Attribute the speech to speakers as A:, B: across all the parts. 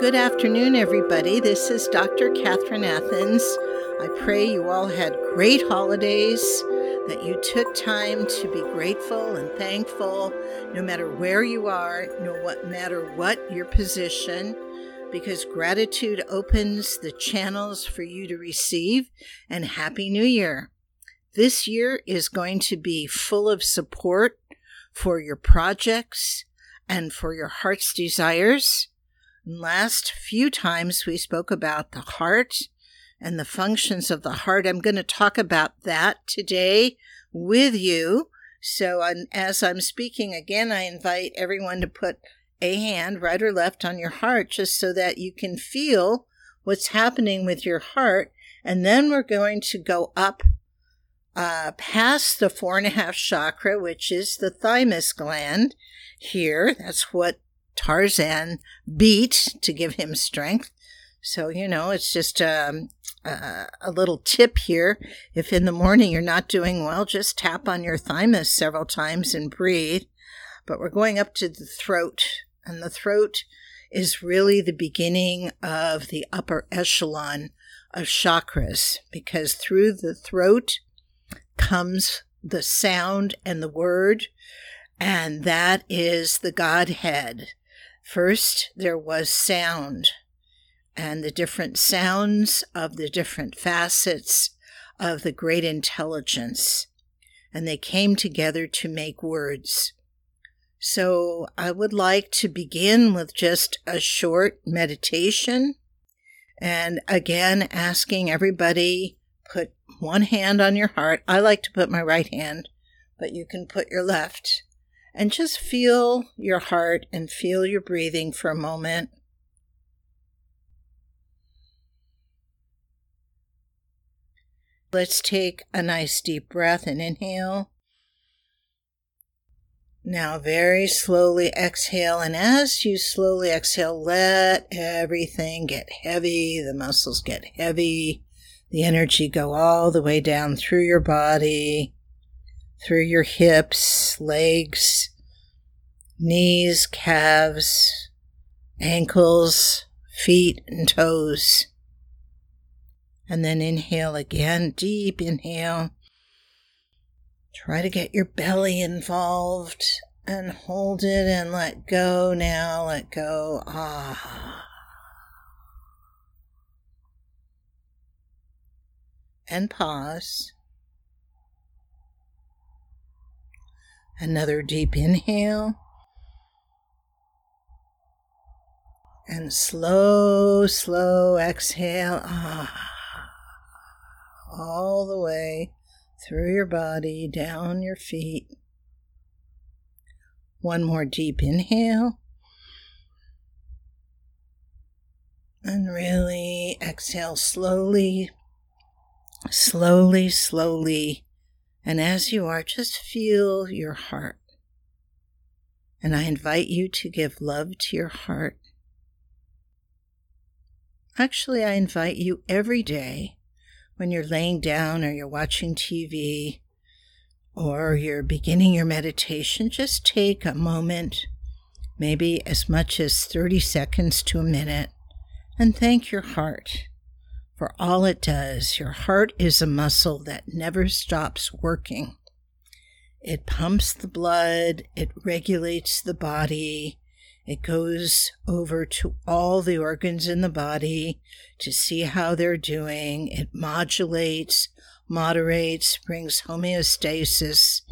A: good afternoon, everybody. This is Dr. Catherine Athens. I pray you all had great holidays, that you took time to be grateful and thankful, no matter where you are, no matter what your position, because gratitude opens the channels for you to receive. And Happy New Year! This year is going to be full of support for your projects and for your heart's desires. Last few times we spoke about the heart and the functions of the heart. I'm going to talk about that today with you. So, as I'm speaking again, I invite everyone to put a hand, right or left, on your heart just so that you can feel what's happening with your heart. And then we're going to go up uh, past the four and a half chakra, which is the thymus gland here. That's what Tarzan beat to give him strength. So, you know, it's just um, a, a little tip here. If in the morning you're not doing well, just tap on your thymus several times and breathe. But we're going up to the throat, and the throat is really the beginning of the upper echelon of chakras because through the throat comes the sound and the word, and that is the Godhead. First, there was sound, and the different sounds of the different facets of the great intelligence, and they came together to make words. So, I would like to begin with just a short meditation. And again, asking everybody put one hand on your heart. I like to put my right hand, but you can put your left. And just feel your heart and feel your breathing for a moment. Let's take a nice deep breath and inhale. Now, very slowly exhale, and as you slowly exhale, let everything get heavy, the muscles get heavy, the energy go all the way down through your body, through your hips, legs, knees, calves, ankles, feet, and toes. And then inhale again, deep inhale. Try to get your belly involved and hold it and let go now, let go. Ah. and pause. Another deep inhale. And slow, slow exhale. Ah, all the way through your body, down your feet. One more deep inhale. And really exhale slowly slowly, slowly. And as you are, just feel your heart. And I invite you to give love to your heart. Actually, I invite you every day when you're laying down or you're watching TV or you're beginning your meditation, just take a moment, maybe as much as 30 seconds to a minute, and thank your heart for all it does. Your heart is a muscle that never stops working. It pumps the blood, it regulates the body, it goes over to all the organs in the body to see how they're doing. It modulates, moderates, brings homeostasis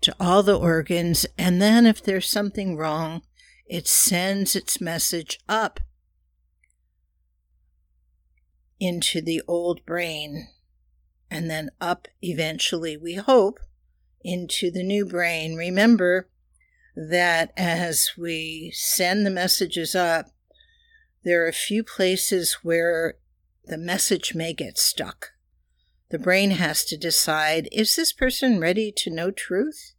A: to all the organs. And then, if there's something wrong, it sends its message up into the old brain and then up eventually, we hope, into the new brain. Remember that as we send the messages up, there are a few places where the message may get stuck. The brain has to decide is this person ready to know truth?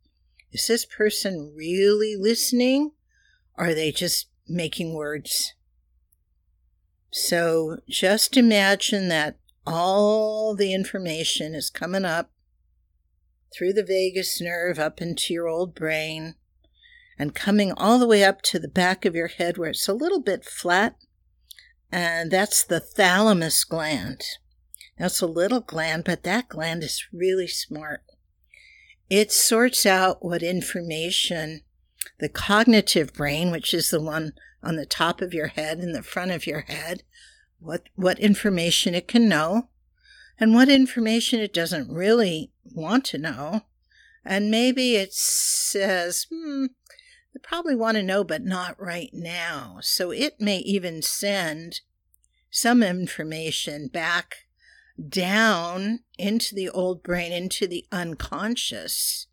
A: Is this person really listening? Are they just making words? So just imagine that all the information is coming up through the vagus nerve up into your old brain and coming all the way up to the back of your head where it's a little bit flat. and that's the thalamus gland. That's a little gland, but that gland is really smart. It sorts out what information the cognitive brain, which is the one on the top of your head and the front of your head, what, what information it can know, and what information it doesn't really want to know. And maybe it says, hmm, they probably want to know, but not right now. So it may even send some information back down into the old brain, into the unconscious,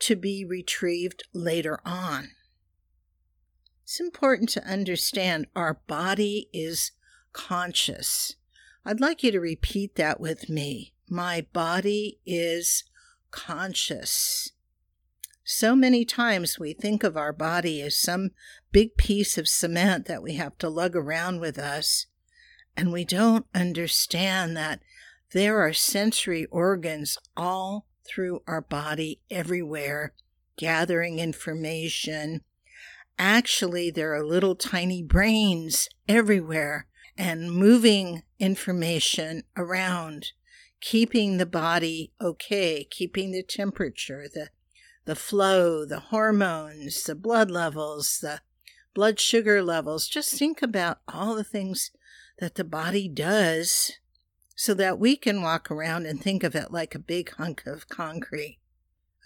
A: to be retrieved later on. It's important to understand our body is conscious. I'd like you to repeat that with me. My body is conscious. So many times we think of our body as some big piece of cement that we have to lug around with us, and we don't understand that there are sensory organs all through our body everywhere, gathering information. Actually, there are little tiny brains everywhere and moving information around, keeping the body okay, keeping the temperature, the the flow, the hormones, the blood levels, the blood sugar levels. Just think about all the things that the body does so that we can walk around and think of it like a big hunk of concrete.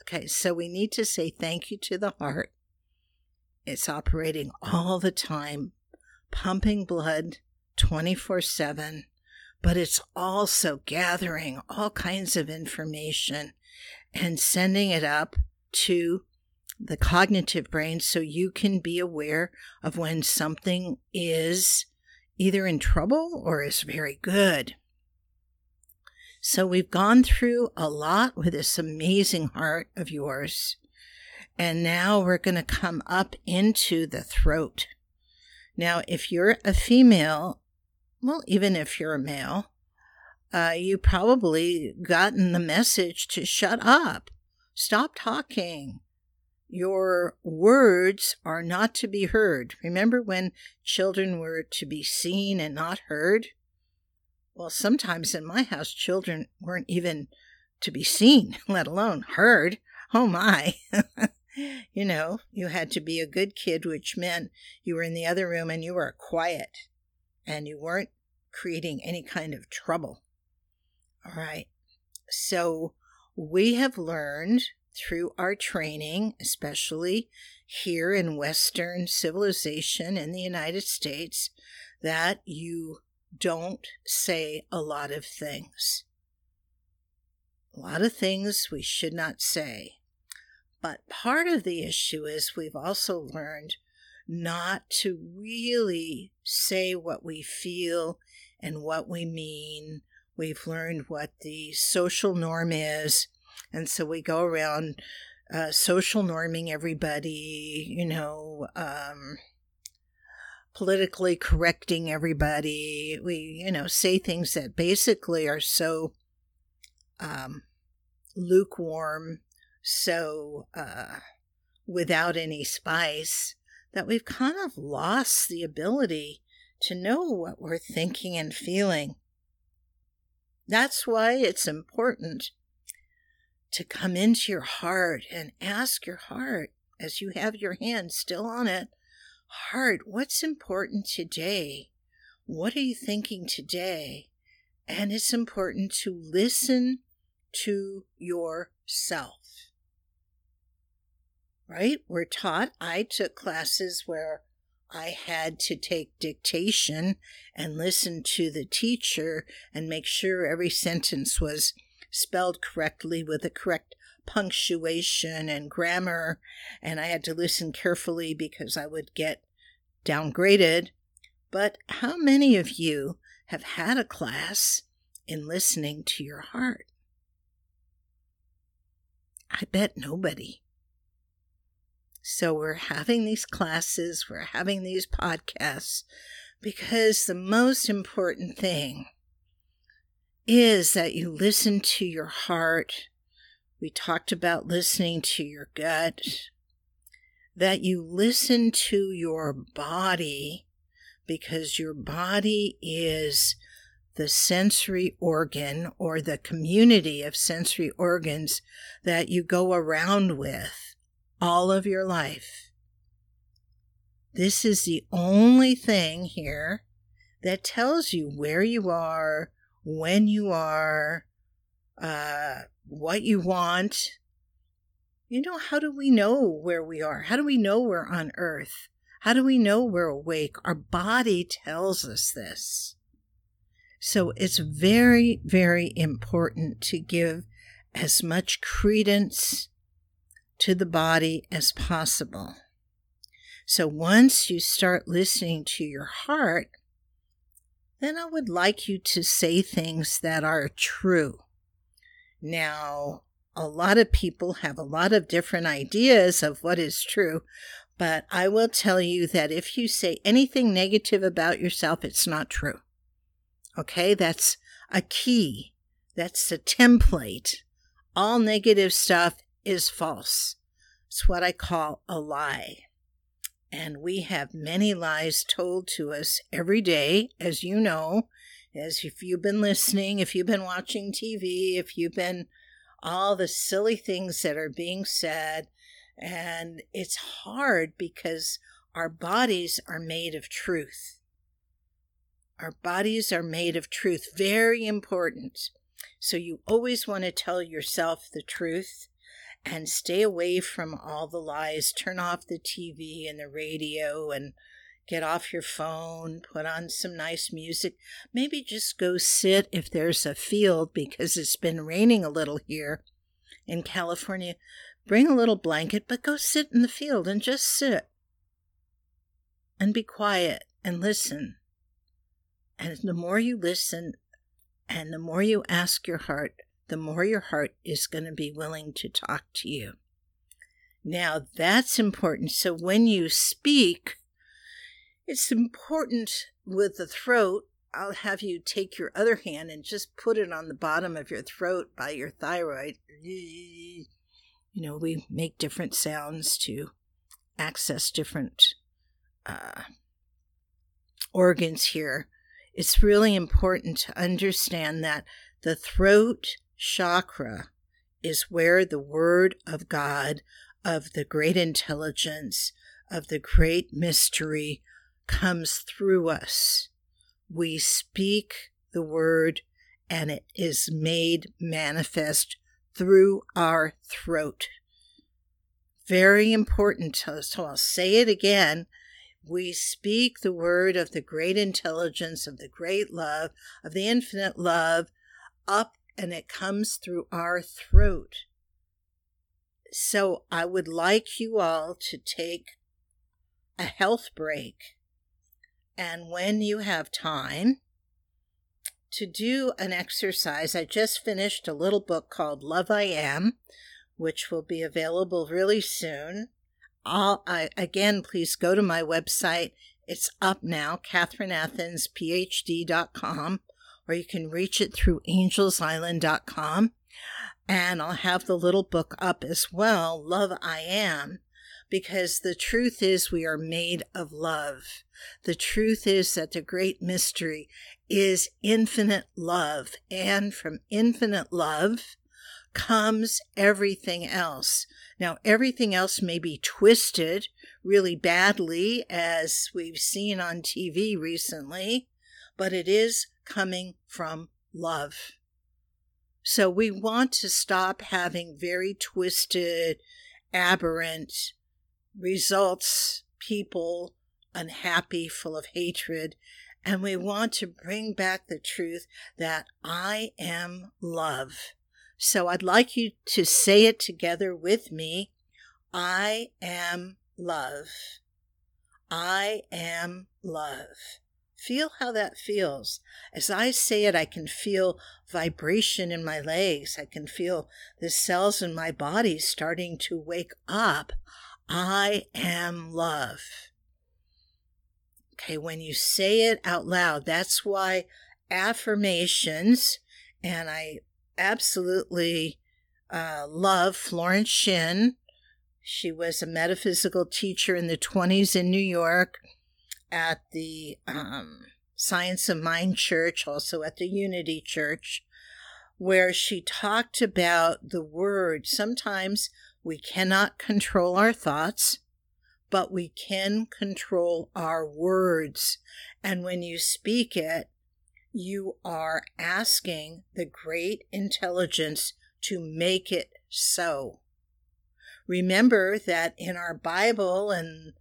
A: Okay, so we need to say thank you to the heart. It's operating all the time, pumping blood 24 7, but it's also gathering all kinds of information and sending it up to the cognitive brain so you can be aware of when something is either in trouble or is very good. So we've gone through a lot with this amazing heart of yours. And now we're going to come up into the throat. Now, if you're a female, well, even if you're a male, uh, you probably gotten the message to shut up. Stop talking. Your words are not to be heard. Remember when children were to be seen and not heard? Well, sometimes in my house, children weren't even to be seen, let alone heard. Oh my. you know, you had to be a good kid, which meant you were in the other room and you were quiet and you weren't creating any kind of trouble. All right. So we have learned through our training, especially here in Western civilization in the United States, that you don't say a lot of things. A lot of things we should not say. But part of the issue is we've also learned not to really say what we feel and what we mean We've learned what the social norm is. And so we go around uh, social norming everybody, you know, um, politically correcting everybody. We, you know, say things that basically are so um, lukewarm, so uh, without any spice, that we've kind of lost the ability to know what we're thinking and feeling. That's why it's important to come into your heart and ask your heart as you have your hand still on it Heart, what's important today? What are you thinking today? And it's important to listen to yourself. Right? We're taught, I took classes where I had to take dictation and listen to the teacher and make sure every sentence was spelled correctly with the correct punctuation and grammar. And I had to listen carefully because I would get downgraded. But how many of you have had a class in listening to your heart? I bet nobody. So we're having these classes, we're having these podcasts, because the most important thing is that you listen to your heart. We talked about listening to your gut, that you listen to your body, because your body is the sensory organ or the community of sensory organs that you go around with all of your life. This is the only thing here that tells you where you are, when you are, uh, what you want. You know, how do we know where we are? How do we know we're on earth? How do we know we're awake? Our body tells us this. So it's very, very important to give as much credence to the body as possible. So once you start listening to your heart, then I would like you to say things that are true. Now, a lot of people have a lot of different ideas of what is true, but I will tell you that if you say anything negative about yourself, it's not true. Okay, that's a key. That's a template. All negative stuff is false. It's what I call a lie. And we have many lies told to us every day, as you know, as if you've been listening, if you've been watching TV, if you've been all the silly things that are being said. And it's hard because our bodies are made of truth. Our bodies are made of truth. Very important. So you always want to tell yourself the truth and stay away from all the lies. Turn off the TV and the radio and get off your phone, put on some nice music. Maybe just go sit if there's a field because it's been raining a little here in California. Bring a little blanket, but go sit in the field and just sit and be quiet and listen. And the more you listen and the more you ask your heart, the more your heart is going to be willing to talk to you. Now, that's important. So when you speak, it's important with the throat. I'll have you take your other hand and just put it on the bottom of your throat by your thyroid. You know, we make different sounds to access different uh, organs here it's really important to understand that the throat chakra is where the word of God, of the great intelligence, of the great mystery comes through us. We speak the word and it is made manifest through our throat. Very important. So I'll say it again we speak the word of the great intelligence, of the great love, of the infinite love up, and it comes through our throat. So I would like you all to take a health break. And when you have time, to do an exercise. I just finished a little book called Love I Am, which will be available really soon. I'll, I, again, please go to my website. It's up now, CatherineAthensPhD.com, or you can reach it through angelsisland.com. And I'll have the little book up as well, Love I Am, because the truth is we are made of love. The truth is that the great mystery is infinite love, and from infinite love comes everything else. Now, everything else may be twisted really badly, as we've seen on TV recently, but it is coming from love. So we want to stop having very twisted, aberrant results, people unhappy, full of hatred, and we want to bring back the truth that I am love. So I'd like you to say it together with me. I am love. I am love. Feel how that feels. As I say it, I can feel vibration in my legs. I can feel the cells in my body starting to wake up. I am love. Okay, when you say it out loud, that's why affirmations, and I absolutely uh, love Florence Shinn. She was a metaphysical teacher in the 20s in New York. At the um, Science of Mind Church, also at the Unity Church, where she talked about the word. Sometimes we cannot control our thoughts, but we can control our words. And when you speak it, you are asking the great intelligence to make it so. Remember that in our Bible and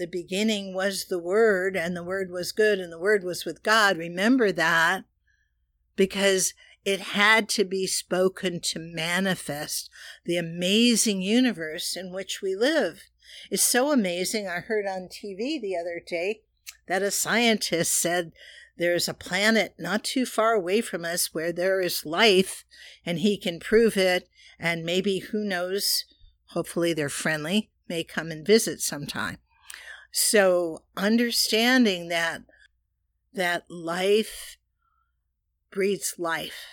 A: the beginning was the Word, and the Word was good, and the Word was with God. Remember that because it had to be spoken to manifest the amazing universe in which we live. It's so amazing. I heard on TV the other day that a scientist said there's a planet not too far away from us where there is life, and he can prove it. And maybe, who knows, hopefully they're friendly, may come and visit sometime. So understanding that that life breeds life.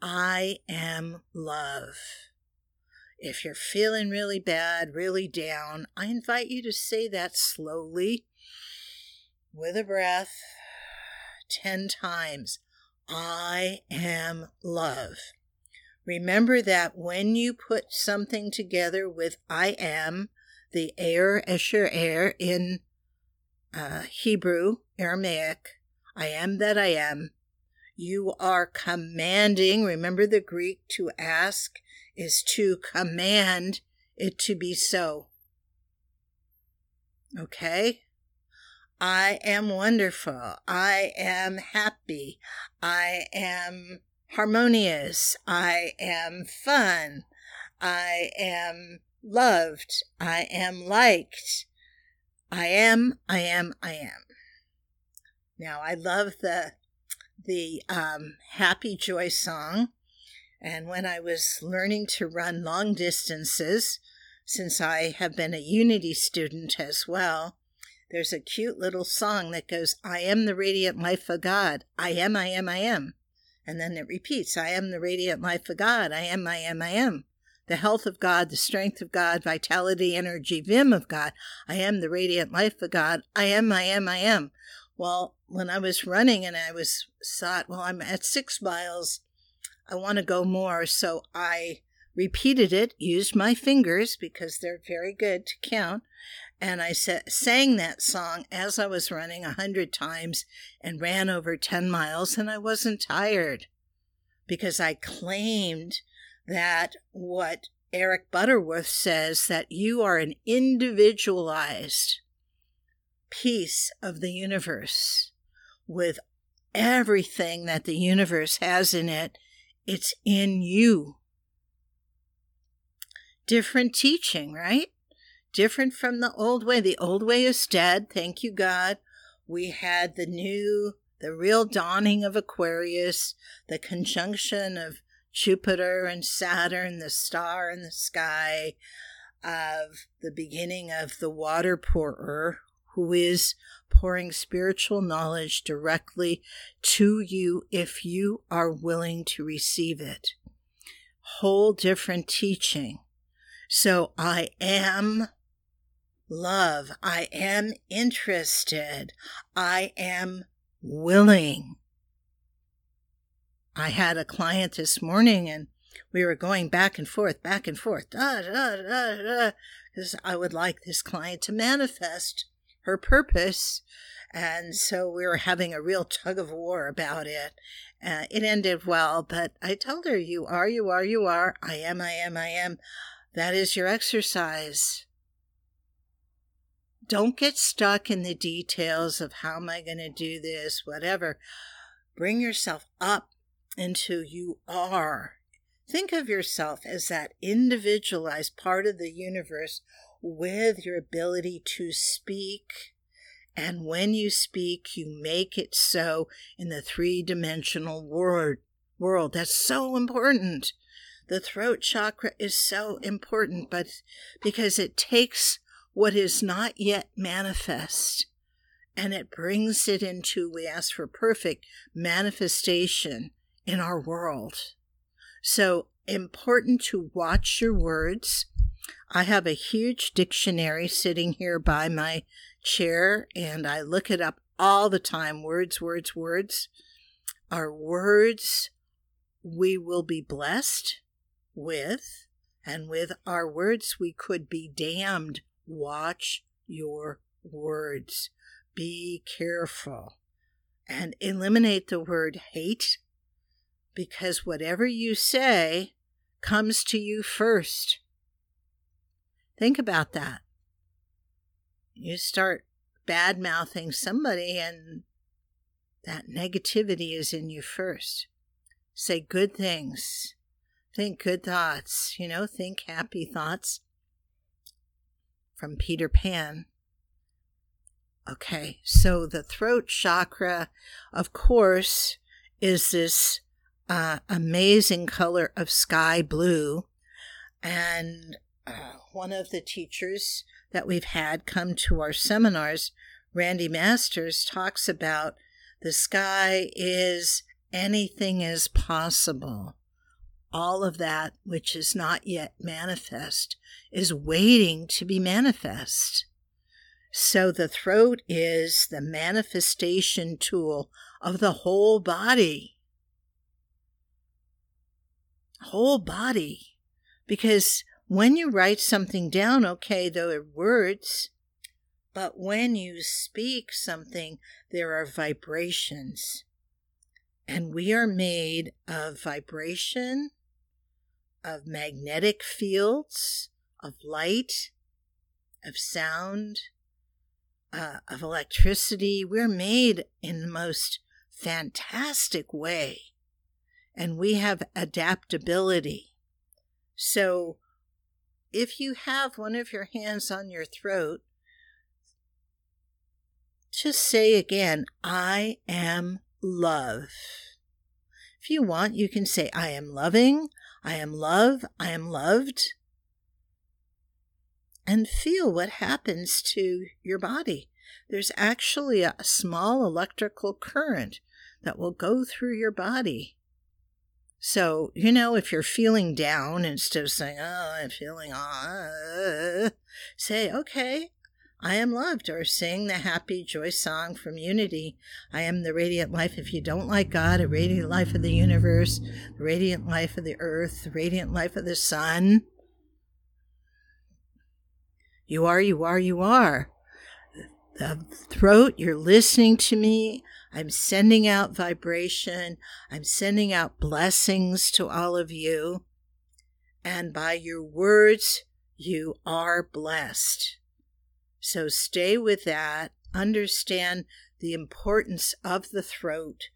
A: I am love. If you're feeling really bad, really down, I invite you to say that slowly with a breath 10 times. I am love. Remember that when you put something together with I am, the air esher air in uh, Hebrew, Aramaic, I am that I am, you are commanding. Remember the Greek to ask is to command it to be so. Okay? I am wonderful. I am happy. I am harmonious. I am fun. I am loved. I am liked. I am, I am, I am. Now, I love the the um, Happy Joy song. And when I was learning to run long distances, since I have been a Unity student as well, there's a cute little song that goes, I am the radiant life of God. I am, I am, I am. And then it repeats, I am the radiant life of God. I am, I am, I am. The health of God, the strength of God, vitality, energy, vim of God. I am the radiant life of God. I am, I am, I am. Well, when I was running and I was thought, well, I'm at six miles, I want to go more. So I repeated it, used my fingers because they're very good to count, and I sa- sang that song as I was running a hundred times and ran over 10 miles, and I wasn't tired because I claimed that what Eric Butterworth says that you are an individualized piece of the universe with everything that the universe has in it. It's in you. Different teaching, right? different from the old way. The old way is dead. Thank you, God. We had the new, the real dawning of Aquarius, the conjunction of Jupiter and Saturn, the star in the sky, of the beginning of the water pourer, who is pouring spiritual knowledge directly to you if you are willing to receive it. Whole different teaching. So I am love. I am interested. I am willing. I had a client this morning and we were going back and forth, back and forth, because I would like this client to manifest her purpose. And so we were having a real tug of war about it. Uh, it ended well, but I told her, You are, you are, you are. I am, I am, I am. That is your exercise. Don't get stuck in the details of how am I going to do this, whatever. Bring yourself up into you are. Think of yourself as that individualized part of the universe with your ability to speak. And when you speak, you make it so in the three dimensional world. World. That's so important. The throat chakra is so important, but because it takes what is not yet manifest and it brings it into, we ask for perfect manifestation in our world. So important to watch your words. I have a huge dictionary sitting here by my chair and I look it up all the time words, words, words. Our words we will be blessed with, and with our words we could be damned. Watch your words. Be careful and eliminate the word hate because whatever you say comes to you first. Think about that. You start bad mouthing somebody, and that negativity is in you first. Say good things. Think good thoughts. You know, think happy thoughts. From Peter Pan. Okay, so the throat chakra, of course, is this uh, amazing color of sky blue. And uh, one of the teachers that we've had come to our seminars, Randy Masters, talks about the sky is anything is possible. All of that which is not yet manifest is waiting to be manifest. So the throat is the manifestation tool of the whole body. Whole body. Because when you write something down, okay, there are words, but when you speak something, there are vibrations. And we are made of vibration, of magnetic fields, of light, of sound, uh, of electricity. We're made in the most fantastic way, and we have adaptability. So, if you have one of your hands on your throat, just say again, I am love. If you want, you can say, I am loving, I am love, I am loved and feel what happens to your body. There's actually a small electrical current that will go through your body. So, you know, if you're feeling down, instead of saying, Oh, I'm feeling, ah, say, Okay, I am loved, or sing the happy joy song from Unity. I am the radiant life. If you don't like God, a radiant life of the universe, the radiant life of the earth, the radiant life of the sun, you are, you are, you are. The throat, you're listening to me. I'm sending out vibration. I'm sending out blessings to all of you. And by your words, you are blessed. So stay with that. Understand the importance of the throat.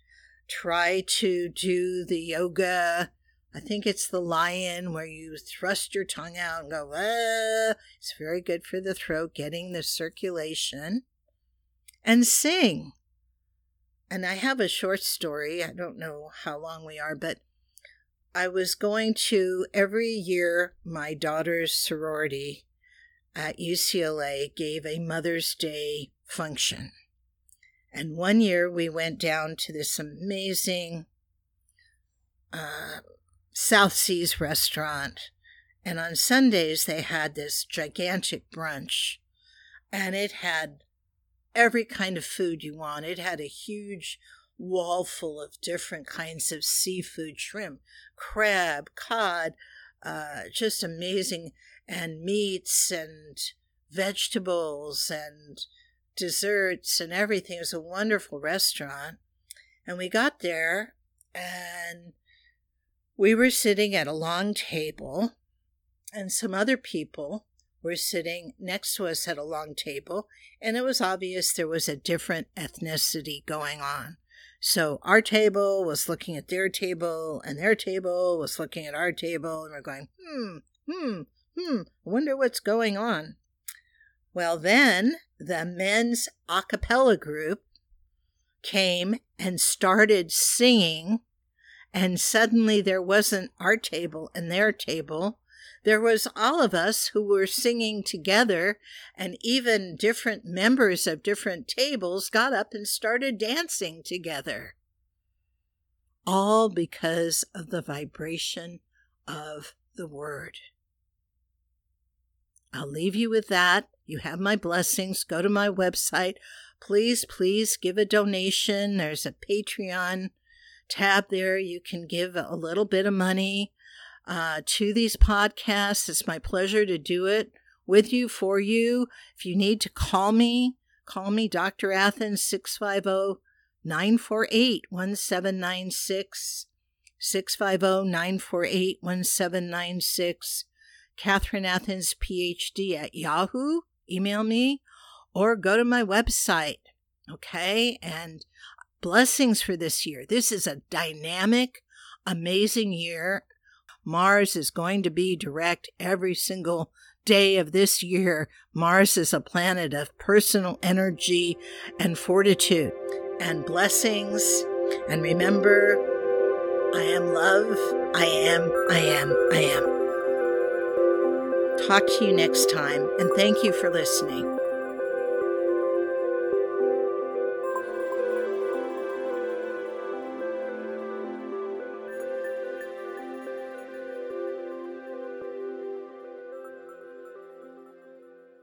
A: Try to do the yoga I think it's the lion where you thrust your tongue out and go, ah. It's very good for the throat, getting the circulation. And sing. And I have a short story. I don't know how long we are, but I was going to every year, my daughter's sorority at UCLA gave a Mother's Day function. And one year we went down to this amazing uh, South Seas restaurant. And on Sundays, they had this gigantic brunch. And it had every kind of food you want. It had a huge wall full of different kinds of seafood shrimp, crab, cod, uh, just amazing, and meats and vegetables and desserts and everything. It was a wonderful restaurant. And we got there, and we were sitting at a long table, and some other people were sitting next to us at a long table, and it was obvious there was a different ethnicity going on. So our table was looking at their table, and their table was looking at our table, and we're going, hmm, hmm, hmm, I wonder what's going on. Well, then the men's a cappella group came and started singing and suddenly there wasn't our table and their table. There was all of us who were singing together, and even different members of different tables got up and started dancing together. All because of the vibration of the word. I'll leave you with that. You have my blessings. Go to my website. Please, please give a donation. There's a Patreon tab there. You can give a little bit of money uh, to these podcasts. It's my pleasure to do it with you, for you. If you need to call me, call me Dr. Athens 650 948 1796. 650 948 1796. Catherine Athens PhD at Yahoo. Email me or go to my website. Okay. And blessings for this year. This is a dynamic, amazing year. Mars is going to be direct every single day of this year. Mars is a planet of personal energy and fortitude and blessings. And remember, I am love. I am, I am, I am. Talk to you next time, and thank you for listening.